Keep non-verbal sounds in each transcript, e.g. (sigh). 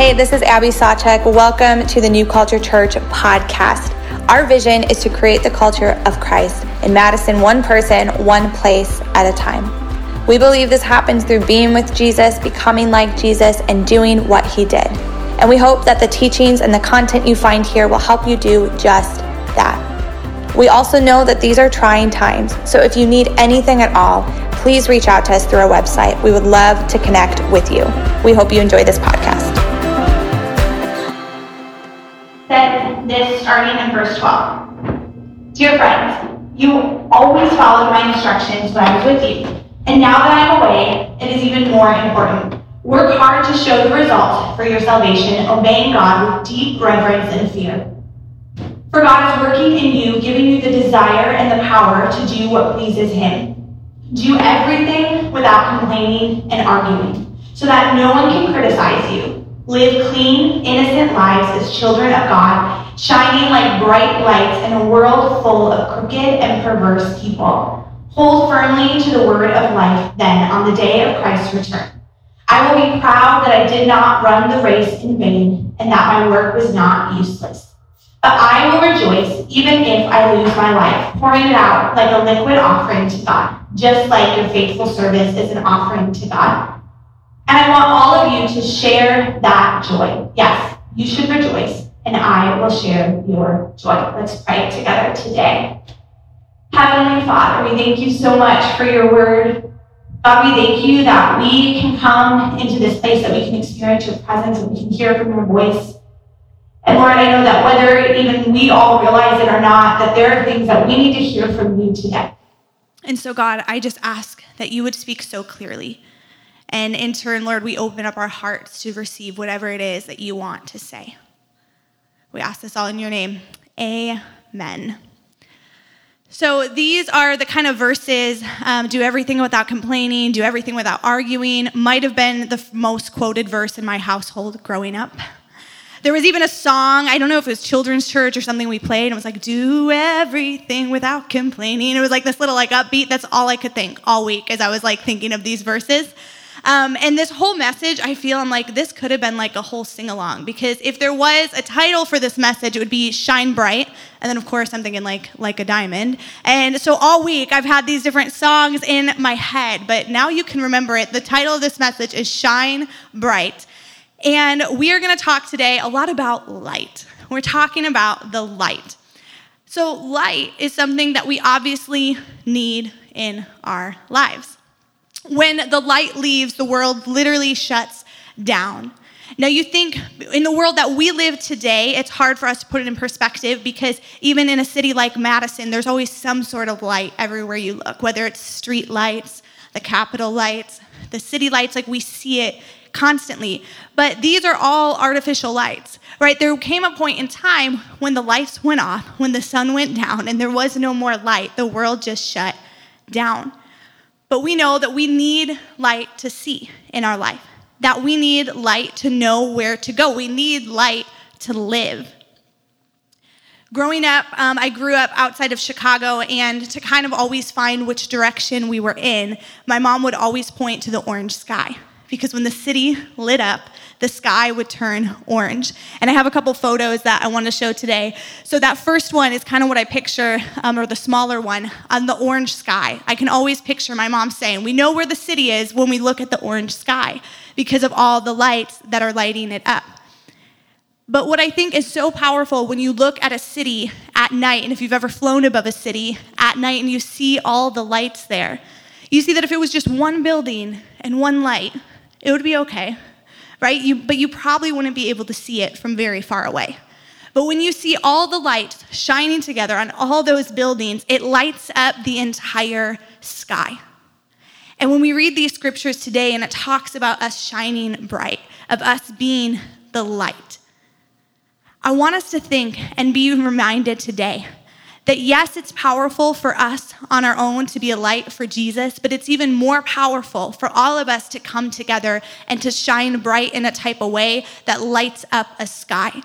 Hey, this is Abby Sawchek. Welcome to the New Culture Church podcast. Our vision is to create the culture of Christ in Madison, one person, one place at a time. We believe this happens through being with Jesus, becoming like Jesus, and doing what he did. And we hope that the teachings and the content you find here will help you do just that. We also know that these are trying times, so if you need anything at all, please reach out to us through our website. We would love to connect with you. We hope you enjoy this podcast. Starting in verse 12. Dear friends, you always followed my instructions when I was with you. And now that I'm away, it is even more important. Work hard to show the result for your salvation, obeying God with deep reverence and fear. For God is working in you, giving you the desire and the power to do what pleases Him. Do everything without complaining and arguing, so that no one can criticize you. Live clean, innocent lives as children of God, shining like bright lights in a world full of crooked and perverse people. Hold firmly to the word of life then on the day of Christ's return. I will be proud that I did not run the race in vain and that my work was not useless. But I will rejoice even if I lose my life, pouring it out like a liquid offering to God just like your faithful service is an offering to God. And I want all of you to share that joy. Yes, you should rejoice, and I will share your joy. Let's pray together today. Heavenly Father, we thank you so much for your word. God, we thank you that we can come into this place, that we can experience your presence, and we can hear from your voice. And Lord, I know that whether even we all realize it or not, that there are things that we need to hear from you today. And so, God, I just ask that you would speak so clearly. And in turn, Lord, we open up our hearts to receive whatever it is that you want to say. We ask this all in your name. Amen. So, these are the kind of verses um, do everything without complaining, do everything without arguing, might have been the most quoted verse in my household growing up. There was even a song, I don't know if it was children's church or something we played, and it was like, do everything without complaining. It was like this little like upbeat, that's all I could think all week as I was like thinking of these verses. Um, and this whole message, I feel I'm like, this could have been like a whole sing along because if there was a title for this message, it would be Shine Bright. And then, of course, I'm thinking like, like a diamond. And so all week, I've had these different songs in my head, but now you can remember it. The title of this message is Shine Bright. And we are going to talk today a lot about light. We're talking about the light. So, light is something that we obviously need in our lives. When the light leaves, the world literally shuts down. Now, you think in the world that we live today, it's hard for us to put it in perspective because even in a city like Madison, there's always some sort of light everywhere you look, whether it's street lights, the Capitol lights, the city lights, like we see it constantly. But these are all artificial lights, right? There came a point in time when the lights went off, when the sun went down, and there was no more light. The world just shut down. But we know that we need light to see in our life, that we need light to know where to go. We need light to live. Growing up, um, I grew up outside of Chicago, and to kind of always find which direction we were in, my mom would always point to the orange sky because when the city lit up, the sky would turn orange. And I have a couple photos that I want to show today. So that first one is kind of what I picture, um, or the smaller one, on the orange sky. I can always picture my mom saying, We know where the city is when we look at the orange sky because of all the lights that are lighting it up. But what I think is so powerful when you look at a city at night, and if you've ever flown above a city at night and you see all the lights there, you see that if it was just one building and one light, it would be okay, right? You, but you probably wouldn't be able to see it from very far away. But when you see all the lights shining together on all those buildings, it lights up the entire sky. And when we read these scriptures today and it talks about us shining bright, of us being the light, I want us to think and be reminded today that yes, it's powerful for us on our own to be a light for Jesus, but it's even more powerful for all of us to come together and to shine bright in a type of way that lights up a sky.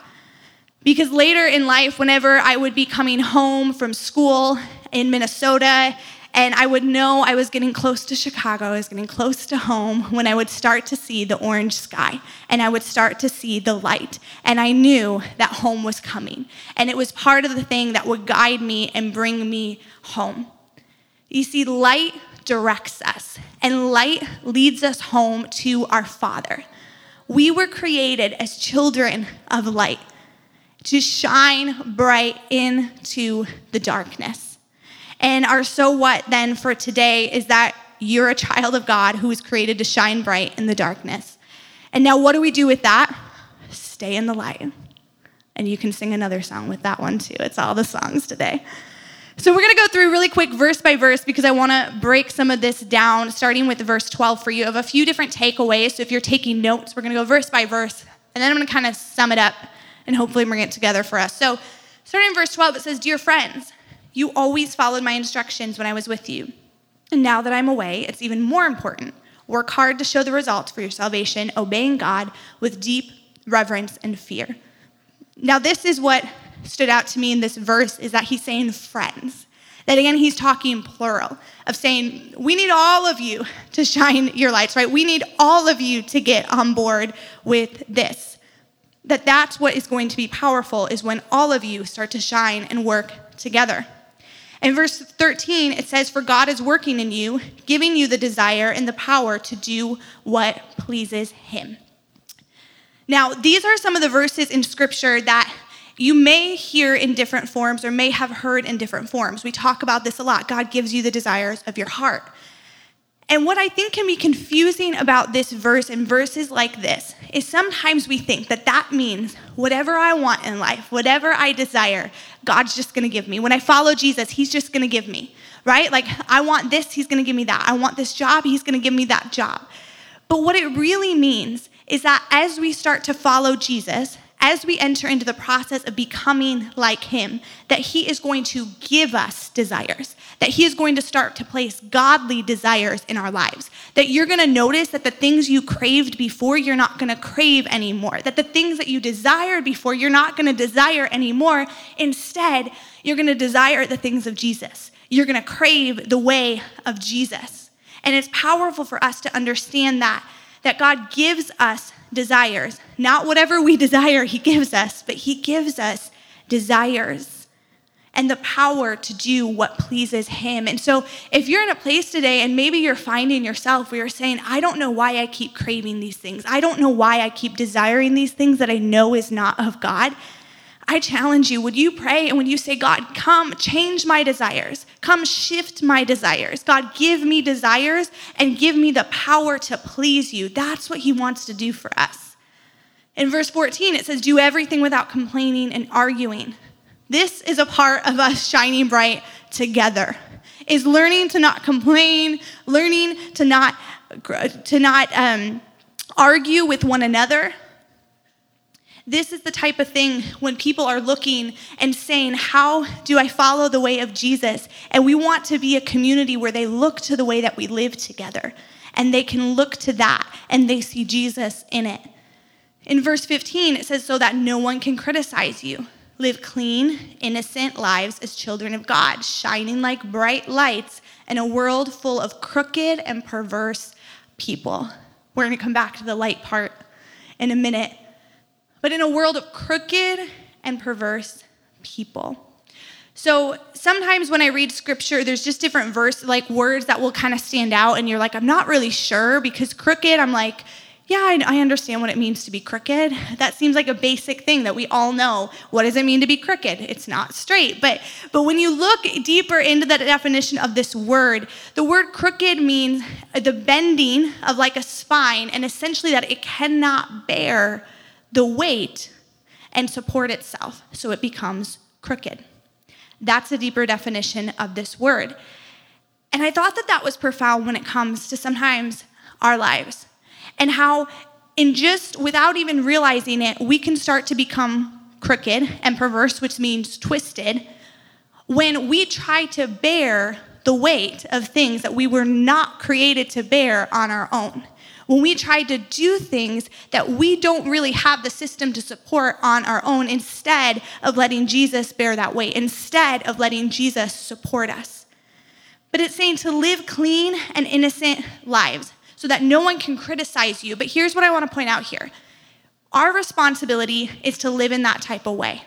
Because later in life, whenever I would be coming home from school in Minnesota And I would know I was getting close to Chicago, I was getting close to home when I would start to see the orange sky and I would start to see the light. And I knew that home was coming. And it was part of the thing that would guide me and bring me home. You see, light directs us, and light leads us home to our Father. We were created as children of light to shine bright into the darkness. And our so what then for today is that you're a child of God who was created to shine bright in the darkness. And now, what do we do with that? Stay in the light. And you can sing another song with that one too. It's all the songs today. So, we're going to go through really quick verse by verse because I want to break some of this down, starting with verse 12 for you. Have a few different takeaways. So, if you're taking notes, we're going to go verse by verse, and then I'm going to kind of sum it up and hopefully bring it together for us. So, starting in verse 12, it says, Dear friends, you always followed my instructions when I was with you. And now that I'm away, it's even more important. Work hard to show the results for your salvation, obeying God with deep reverence and fear. Now, this is what stood out to me in this verse is that he's saying friends. That again, he's talking plural of saying, we need all of you to shine your lights, right? We need all of you to get on board with this that that's what is going to be powerful is when all of you start to shine and work together. In verse 13, it says, For God is working in you, giving you the desire and the power to do what pleases Him. Now, these are some of the verses in Scripture that you may hear in different forms or may have heard in different forms. We talk about this a lot. God gives you the desires of your heart. And what I think can be confusing about this verse and verses like this is sometimes we think that that means whatever I want in life, whatever I desire, God's just gonna give me. When I follow Jesus, He's just gonna give me, right? Like, I want this, He's gonna give me that. I want this job, He's gonna give me that job. But what it really means is that as we start to follow Jesus, as we enter into the process of becoming like Him, that He is going to give us desires, that He is going to start to place godly desires in our lives, that you're going to notice that the things you craved before, you're not going to crave anymore, that the things that you desired before, you're not going to desire anymore. Instead, you're going to desire the things of Jesus. You're going to crave the way of Jesus. And it's powerful for us to understand that that God gives us desires. Not whatever we (laughs) desire, He gives us, but He gives us desires and the power to do what pleases Him. And so, if you're in a place today and maybe you're finding yourself where you're saying, I don't know why I keep craving these things, I don't know why I keep desiring these things that I know is not of God, I challenge you, would you pray and would you say, God, come change my desires? Come shift my desires. God, give me desires and give me the power to please you. That's what He wants to do for us. In verse 14, it says, Do everything without complaining and arguing. This is a part of us shining bright together. Is learning to not complain, learning to not to not um, argue with one another, this is the type of thing when people are looking and saying, How do I follow the way of Jesus? And we want to be a community where they look to the way that we live together and they can look to that and they see Jesus in it. In verse 15, it says, So that no one can criticize you. Live clean, innocent lives as children of God, shining like bright lights in a world full of crooked and perverse people. We're going to come back to the light part in a minute but in a world of crooked and perverse people. So sometimes when I read scripture, there's just different verse, like words that will kind of stand out, and you're like, I'm not really sure because crooked, I'm like, yeah, I, I, understand what it means to be crooked. That seems like a basic thing that we all know. What does it mean to be crooked? It's not straight. But, but when you look deeper into the definition of this word, the word crooked means the bending of like a spine, and essentially that it cannot bear the weight and support itself, so it becomes crooked. That's a deeper definition of this word. And I thought that that was profound when it comes to sometimes our lives and how, in just without even realizing it, we can start to become crooked and perverse, which means twisted, when we try to bear the weight of things that we were not created to bear on our own when we try to do things that we don't really have the system to support on our own instead of letting Jesus bear that weight, instead of letting Jesus support us. but it's saying to live clean and innocent lives so that no one can criticize you. But here's what I want to point out here our responsibility is to live in that type of way.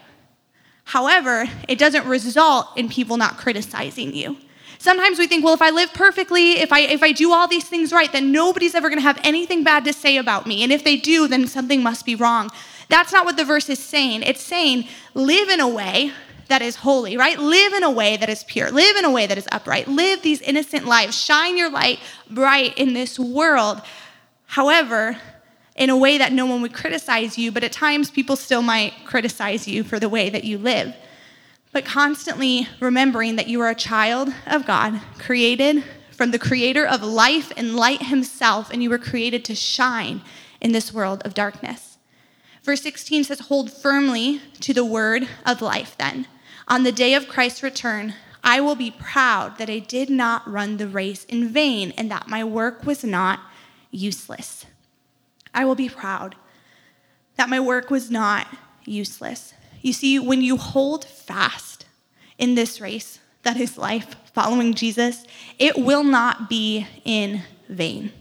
However, it doesn't result in people not criticizing you. Sometimes we think, well, if I live perfectly, if I, if I do all these things right, then nobody's ever going to have anything bad to say about me. And if they do, then something must be wrong. That's not what the verse is saying. It's saying, live in a way that is holy, right? Live in a way that is pure. Live in a way that is upright. Live these innocent lives. Shine your light bright in this world. However, in a way that no one would criticize you, but at times people still might criticize you for the way that you live but constantly remembering that you are a child of God, created from the creator of life and light himself, and you were created to shine in this world of darkness. Verse 16 says, Hold firmly to the word of life then. On the day of Christ's return, I will be proud that I did not run the race in vain and that my work was not useless. I will be proud that my work was not useless. You see, when you hold fast in this race that is life, following Jesus, it will not be in vain.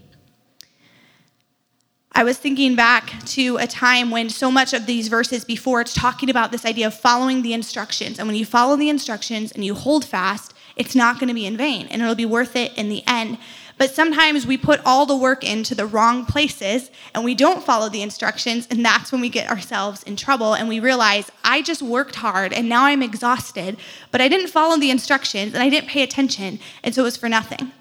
I was thinking back to a time when so much of these verses before it's talking about this idea of following the instructions. And when you follow the instructions and you hold fast, it's not going to be in vain and it'll be worth it in the end. But sometimes we put all the work into the wrong places and we don't follow the instructions, and that's when we get ourselves in trouble and we realize, I just worked hard and now I'm exhausted, but I didn't follow the instructions and I didn't pay attention, and so it was for nothing.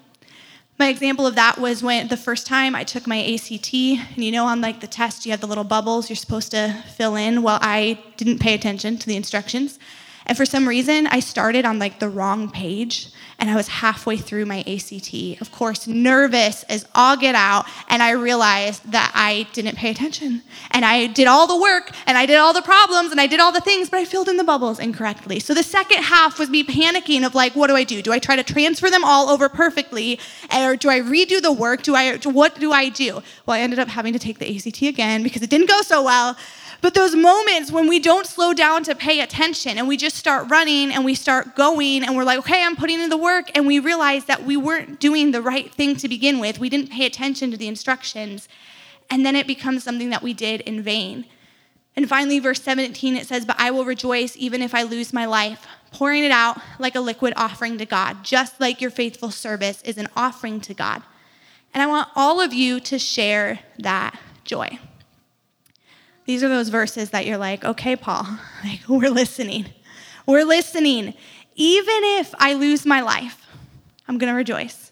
My example of that was when the first time I took my ACT, and you know, on like the test, you have the little bubbles you're supposed to fill in. Well, I didn't pay attention to the instructions. And for some reason, I started on like the wrong page and I was halfway through my ACT. Of course, nervous as all get out, and I realized that I didn't pay attention. And I did all the work, and I did all the problems, and I did all the things, but I filled in the bubbles incorrectly. So the second half was me panicking of like, what do I do? Do I try to transfer them all over perfectly, or do I redo the work? Do I what do I do? Well, I ended up having to take the ACT again because it didn't go so well. But those moments when we don't slow down to pay attention and we just start running and we start going and we're like, okay, I'm putting in the work, and we realize that we weren't doing the right thing to begin with. We didn't pay attention to the instructions. And then it becomes something that we did in vain. And finally, verse 17, it says, But I will rejoice even if I lose my life, pouring it out like a liquid offering to God, just like your faithful service is an offering to God. And I want all of you to share that joy. These are those verses that you're like, okay, Paul, (laughs) like, we're listening. We're listening. Even if I lose my life, I'm going to rejoice.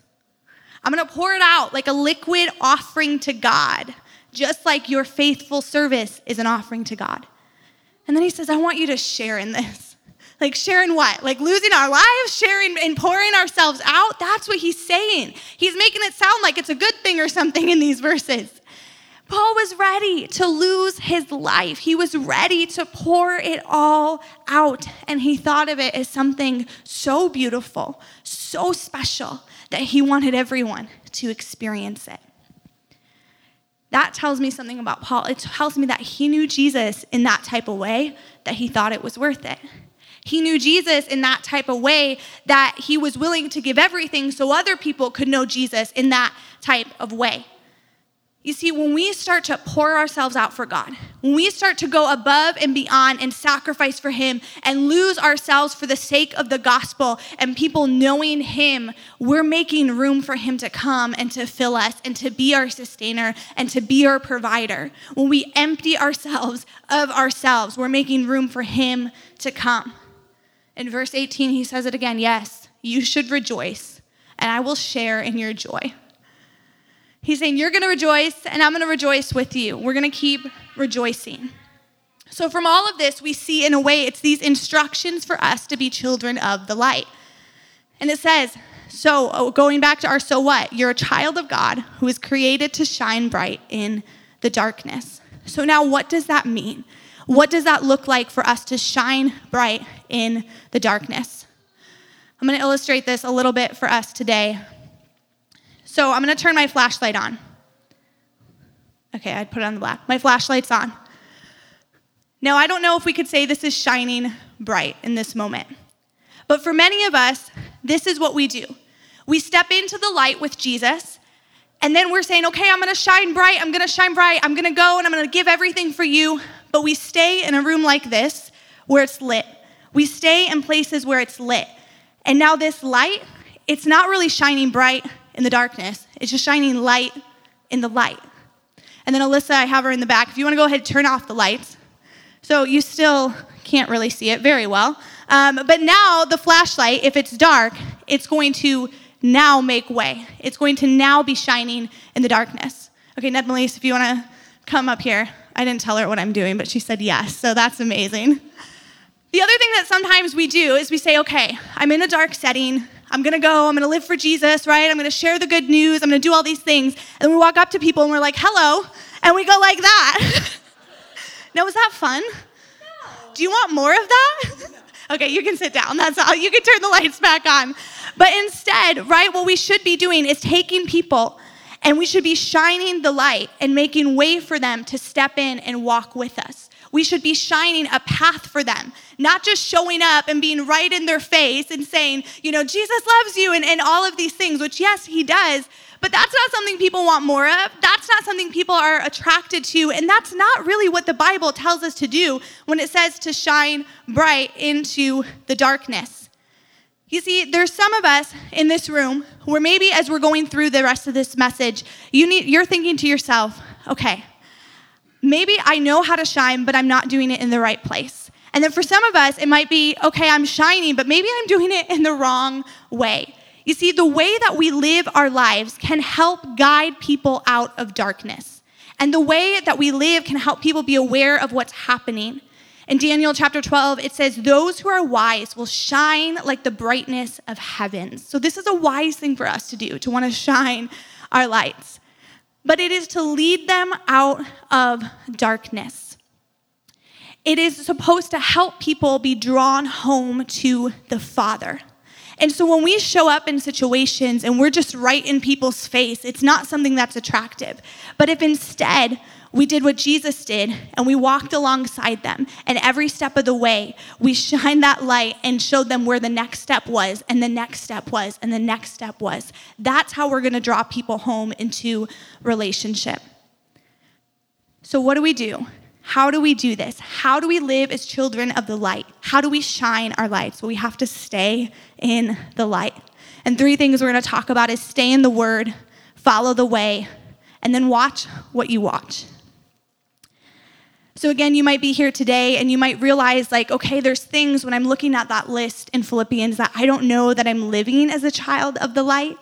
I'm going to pour it out like a liquid offering to God, just like your faithful service is an offering to God. And then he says, I want you to share in this. (laughs) Like, sharing what? Like losing our lives, sharing and pouring ourselves out? That's what he's saying. He's making it sound like it's a good thing or something in these verses. Paul was ready to lose his life. He was ready to pour it all out. And he thought of it as something so beautiful, so special, that he wanted everyone to experience it. That tells me something about Paul. It tells me that he knew Jesus in that type of way, that he thought it was worth it. He knew Jesus in that type of way that he was willing to give everything so other people could know Jesus in that type of way. You see, when we start to pour ourselves out for God, when we start to go above and beyond and sacrifice for Him and lose ourselves for the sake of the gospel and people knowing Him, we're making room for Him to come and to fill us and to be our sustainer and to be our provider. When we empty ourselves of ourselves, we're making room for Him to come. In verse 18, He says it again yes, you should rejoice, and I will share in your joy. He's saying, You're going to rejoice, and I'm going to rejoice with you. We're going to keep rejoicing. So, from all of this, we see in a way it's these instructions for us to be children of the light. And it says, so oh, going back to our so what, you're a child of God who is created to shine bright in the darkness. So, now what does that mean? What does that look like for us to shine bright in the darkness? I'm going to illustrate this a little bit for us today so I'm going to turn my flashlight on. Okay, I'd put it on the black. My flashlight's on. Now, I don't know if we could say this is shining bright in this moment, but for many of us, this is what we do. We step into the light with Jesus, and then we're saying, okay, I'm gonna shine bright, I'm gonna shine bright, I'm gonna go and I'm gonna give everything for you. But we stay in a room like this where it's lit. We stay in places where it's lit. And now this light, it's not really shining bright in the darkness, it's just shining light in the light. And then Alyssa, I have her in the back. If you wanna go ahead, and turn off the lights. So you still can't really see it very well. Um, but now the flashlight, if it's dark, it's going to now make way. It's going to now be shining in the darkness. Okay, Ned Melise, if you want to come up here. I didn't tell her what I'm doing, but she said yes, so that's amazing. The other thing that sometimes we do is we say, okay, I'm in a dark setting. I'm gonna go, I'm gonna live for Jesus, right? I'm gonna share the good news, I'm gonna do all these things. And we walk up to people and we're like, hello, and we go like that. (laughs) now, was that fun? No. Do you want more of that? (laughs) okay, you can sit down. That's all. You can turn the lights back on. But instead, right, what we should be doing is taking people and we should be shining the light and making way for them to step in and walk with us. We should be shining a path for them, not just showing up and being right in their face and saying, you know, Jesus loves you and, and all of these things, which, yes, he does. But that's not something people want more of. That's not something people are attracted to. And that's not really what the Bible tells us to do when it says to shine bright into the darkness. You see, there's some of us in this room where maybe as we're going through the rest of this message, you need, you're thinking to yourself, okay, maybe I know how to shine, but I'm not doing it in the right place. And then for some of us, it might be, okay, I'm shining, but maybe I'm doing it in the wrong way. You see, the way that we live our lives can help guide people out of darkness. And the way that we live can help people be aware of what's happening. In Daniel chapter 12, it says, Those who are wise will shine like the brightness of heavens. So, this is a wise thing for us to do, to want to shine our lights. But it is to lead them out of darkness. It is supposed to help people be drawn home to the Father. And so when we show up in situations and we're just right in people's face, it's not something that's attractive. But if instead we did what Jesus did and we walked alongside them. And every step of the way, we shined that light and showed them where the next step was, and the next step was, and the next step was. That's how we're gonna draw people home into relationship. So, what do we do? How do we do this? How do we live as children of the light? How do we shine our lights? Well, we have to stay in the light. And three things we're gonna talk about is stay in the word, follow the way, and then watch what you watch. So, again, you might be here today and you might realize, like, okay, there's things when I'm looking at that list in Philippians that I don't know that I'm living as a child of the light.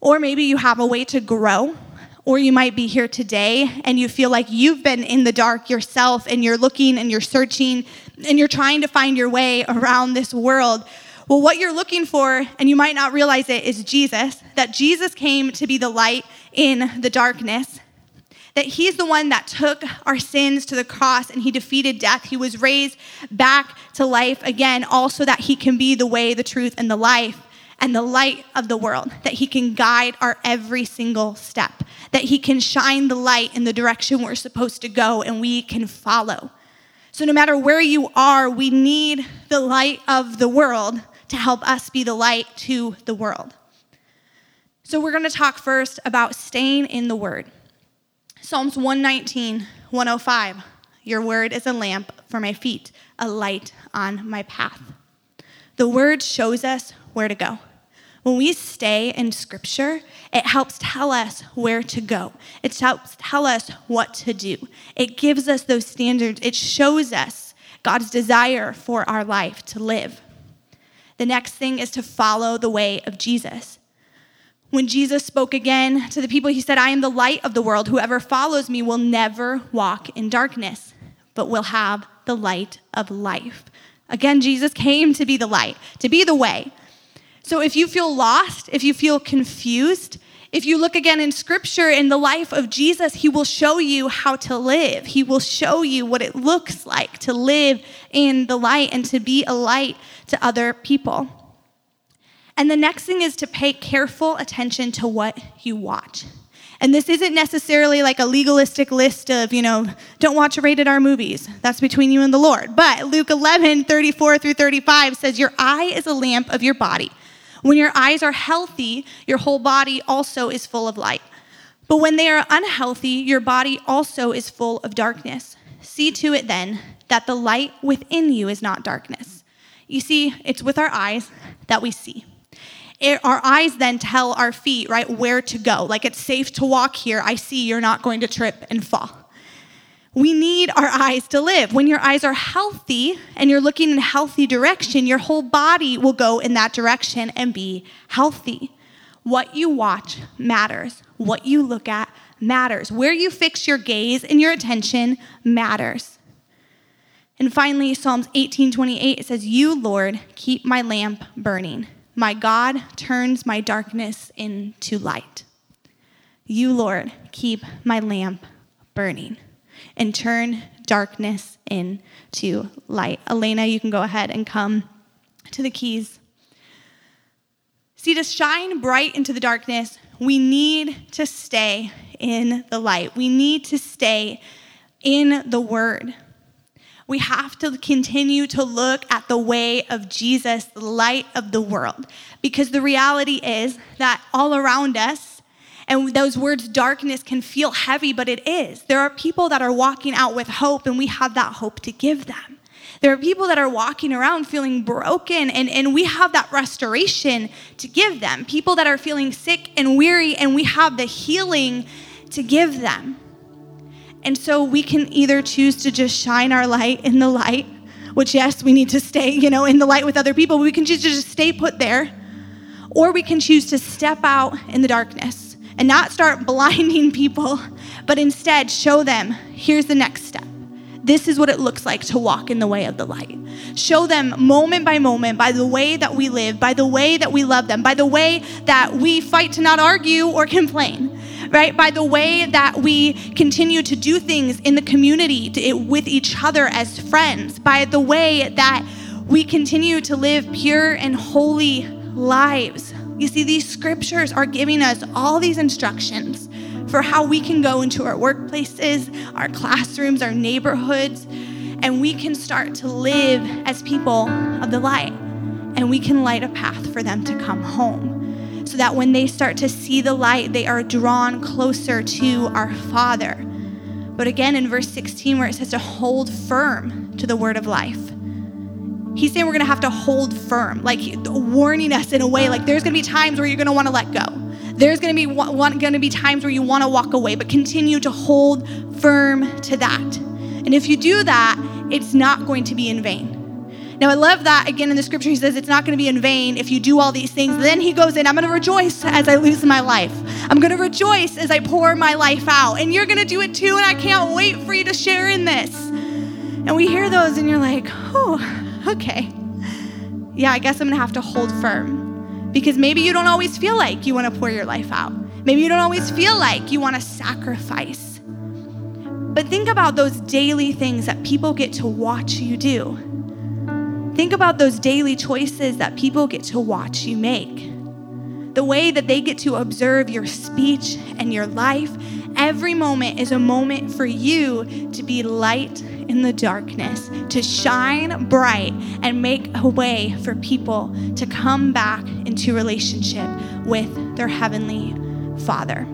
Or maybe you have a way to grow. Or you might be here today and you feel like you've been in the dark yourself and you're looking and you're searching and you're trying to find your way around this world. Well, what you're looking for, and you might not realize it, is Jesus, that Jesus came to be the light in the darkness that he's the one that took our sins to the cross and he defeated death. He was raised back to life again, also that he can be the way, the truth, and the life and the light of the world, that he can guide our every single step, that he can shine the light in the direction we're supposed to go and we can follow. So, no matter where you are, we need the light of the world to help us be the light to the world. So, we're going to talk first about staying in the Word. Psalms 119, 105. Your word is a lamp for my feet, a light on my path. The word shows us where to go. When we stay in scripture, it helps tell us where to go. It helps tell us what to do. It gives us those standards. It shows us God's desire for our life to live. The next thing is to follow the way of Jesus. When Jesus spoke again to the people, he said, I am the light of the world. Whoever follows me will never walk in darkness, but will have the light of life. Again, Jesus came to be the light, to be the way. So if you feel lost, if you feel confused, if you look again in scripture in the life of Jesus, he will show you how to live. He will show you what it looks like to live in the light and to be a light to other people. And the next thing is to pay careful attention to what you watch. And this isn't necessarily like a legalistic list of, you know, don't watch rated R movies. That's between you and the Lord. But Luke 11, 34 through 35 says, Your eye is a lamp of your body. When your eyes are healthy, your whole body also is full of light. But when they are unhealthy, your body also is full of darkness. See to it then that the light within you is not darkness. You see, it's with our eyes that we see. It, our eyes then tell our feet, right, where to go. Like it's safe to walk here. I see you're not going to trip and fall. We need our eyes to live. When your eyes are healthy and you're looking in a healthy direction, your whole body will go in that direction and be healthy. What you watch matters. What you look at matters. Where you fix your gaze and your attention matters. And finally, Psalms 18:28 says, "You, Lord, keep my lamp burning. My God turns my darkness into light." You, Lord, keep my lamp burning and turn darkness into light. Elena, you can go ahead and come to the keys. See, to shine bright into the darkness, we need to stay in the light. We need to stay in the Word. We have to continue to look at the way of Jesus, the light of the world, because the reality is that all around us, and those words darkness can feel heavy, but it is. There are people that are walking out with hope, and we have that hope to give them. There are people that are walking around feeling broken, and, and we have that restoration to give them. People that are feeling sick and weary, and we have the healing to give them. And so we can either choose to just shine our light in the light, which, yes, we need to stay, you know, in the light with other people, we can choose to just stay put there. Or we can choose to step out in the darkness and not start (laughs) blinding people, but instead show them here's the next step. This is what it looks like to walk in the way of the light. Show them moment by moment by the way that we live, by the way that we love them, by the way that we fight to not argue or complain right? By the way that we continue to do things in the community with each other as friends, by the way that we continue to live pure and holy lives. You see, these scriptures are giving us all these instructions for how we can go into our workplaces, our classrooms, our neighborhoods, and we can start to live as people of the light. And we can light a path for them to come home so that when they start to see the light, they are drawn closer to our Father. But again, in verse 16, where it says to hold firm to the word of life, he's saying we're gonna have to hold firm, like warning us in a way like there's gonna be times where you're gonna wanna let go. There's gonna be one, gonna be times where you wanna walk away, but continue to hold firm to that. And if you do that, it's not going to be in vain. Now, I love that again in the scripture, he says it's not going to be in vain if you do all these things. Then he goes in, I'm going to rejoice as I lose my life. I'm going to rejoice as I pour my life out. And you're going to do it too, and I can't wait for you to share in this. And we hear those, and you're like, oh, okay. Yeah, I guess I'm going to have to hold firm because maybe you don't always feel like you want to pour your life out. Maybe you don't always feel like you want to sacrifice. But think about those daily things that people get to watch you do Think about those daily choices that people get to watch you make. The way that they get to observe your speech and your life. Every moment is a moment for you to be light in the darkness, to shine bright and make a way for people to come back into relationship with their Heavenly Father.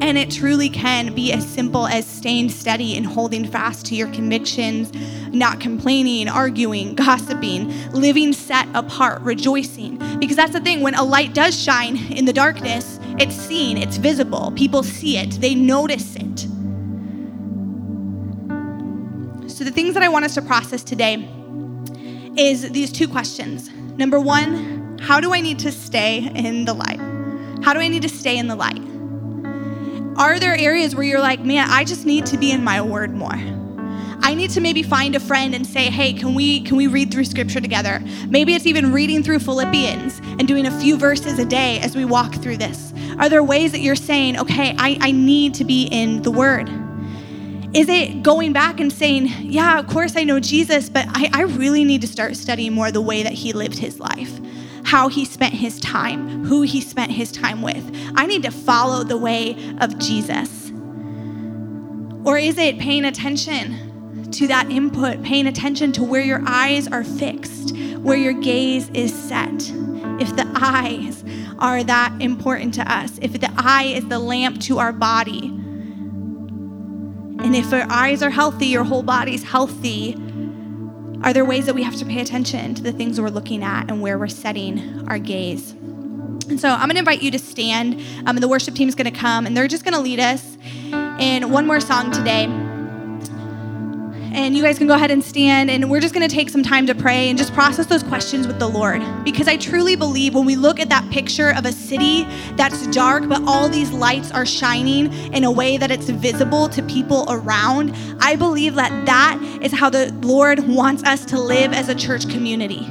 And it truly can be as simple as staying steady and holding fast to your convictions, not complaining, arguing, (laughs) gossiping, living set apart, rejoicing. Because that's the thing, when a light does shine in the darkness, it's seen, it's visible. People see it, they notice it. So, the things that I want us to process today is these two questions. Number one, how do I need to stay in the light? How do I need to stay in the light? Are there areas where you're like, man, I just need to be in my word more? I need to maybe find a friend and say, "Hey, can we can we read through scripture together?" Maybe it's even reading through Philippians and doing a few verses a day as we walk through this. Are there ways that you're saying, "Okay, I, I need to be in the word"? Is it going back and saying, "Yeah, of course I know Jesus, but I, I really need to start studying more the way that he lived his life"? How he spent his time, who he spent his time with. I need to follow the way of Jesus. Or is it paying attention to that input, paying attention to where your eyes are fixed, where your gaze is set. If the eyes are that important to us, if the eye is the lamp to our body, and if our eyes are healthy, your whole body's healthy, are there ways that we have to pay attention to the things we're looking at and where we're setting our gaze? And so I'm going to invite you to stand, um, the worship team is going to come, and they're just going to lead us in one more song today. And you guys can go ahead and stand, and we're just going to take some time to pray and just process those questions with the Lord. Because I truly believe when we look at that picture of a city that's dark, but all these lights are shining in a way that it's visible to people around, I believe that that is how the Lord wants us to live as a church community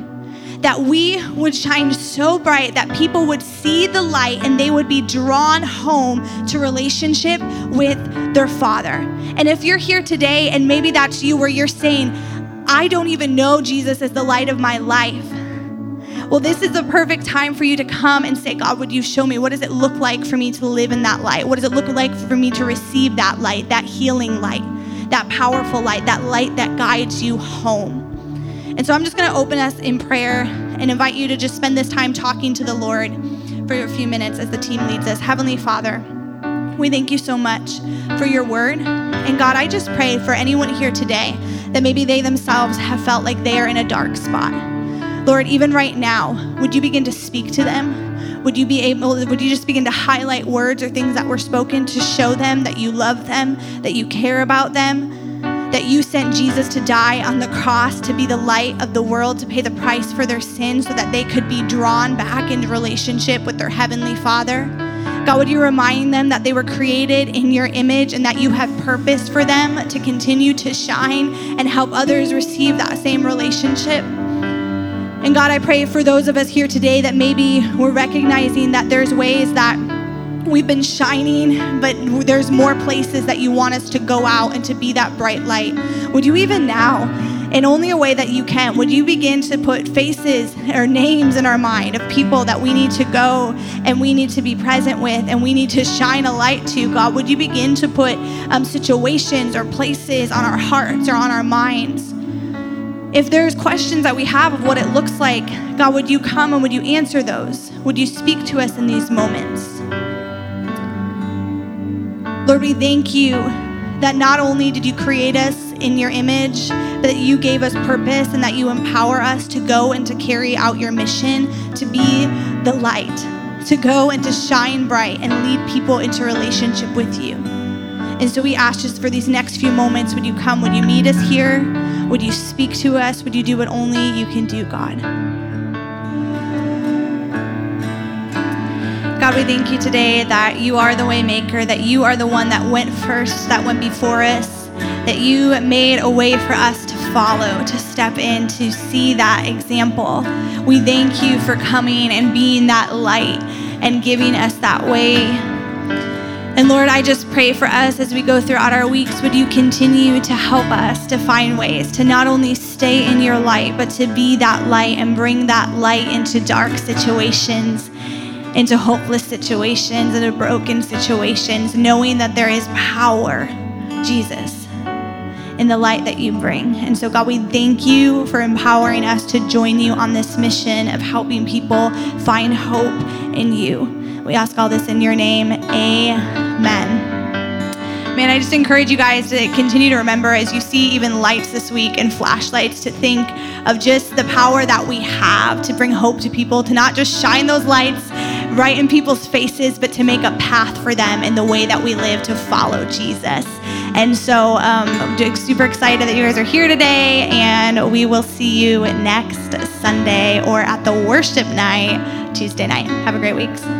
that we would shine so bright that people would see the light and they would be drawn home to relationship with their Father. And if you're here today and maybe that's you where you're saying, I don't even know Jesus as the light of my life. Well, this is the perfect time for you to come and say, God, would you show me? What does it look like for me to live in that light? What does it look like for me to receive that light, that healing light, that powerful light, that light that guides you home? And so I'm just going to open us in prayer and invite you to just spend this time talking to the Lord for a few minutes as the team leads us. Heavenly Father, we thank you so much for your word. And God, I just pray for anyone here today that maybe they themselves have felt like they are in a dark spot. Lord, even right now, would you begin to speak to them? Would you be able, would you just begin to highlight words or things that were spoken to show them that you love them, that you care about them? That you sent Jesus to die on the cross to be the light of the world, to pay the price for their sins so that they could be drawn back into relationship with their heavenly Father. God, would you remind them that they were created in your image and that you have purpose for them to continue to shine and help others receive that same relationship? And God, I pray for those of us here today that maybe we're recognizing that there's ways that we've been shining, but there's more places that you want us to go out and to be that bright light. Would you even now, in only a way that you can, would you begin to put faces or names in our mind of people that we need to go and we need to be present with and we need to shine a light to? God, would you begin to put um, situations or places on our hearts or on our minds? If there's questions that we have of what it looks like, God, would you come and would you answer those? Would you speak to us in these moments? Lord, we thank you that not only did you create us in your image, but that you gave us purpose and that you empower us to go and to carry out your mission, to be the light, to go and to shine bright and lead people into relationship with you. And so we ask just for these next few moments, would you come? Would you meet us here? Would you speak to us? Would you do what only you can do, God? God, we thank you today that you are the waymaker, that you are the one that went first, that went before us, that you made a way for us to follow, to step in, to see that example. We thank you for coming and being that light and giving us that way. And Lord, I just pray for us as we go throughout our weeks, would you continue to help us to find ways to not only stay in your light, but to be that light and bring that light into dark situations into hopeless situations, into broken situations, knowing that there is power, Jesus, in the light that you bring. And so, God, we thank you for empowering us to join you on this mission of helping people find hope in you. We ask all this in your name. Amen. Man, I just encourage you guys to continue to remember as you see even lights this week and flashlights to think of just the power that we have to bring hope to people, to not just shine those lights right in people's faces, but to make a path for them in the way that we live to follow Jesus. And so um, I'm super excited that you guys are here today, and we will see you next Sunday or at the worship night Tuesday night. Have a great week.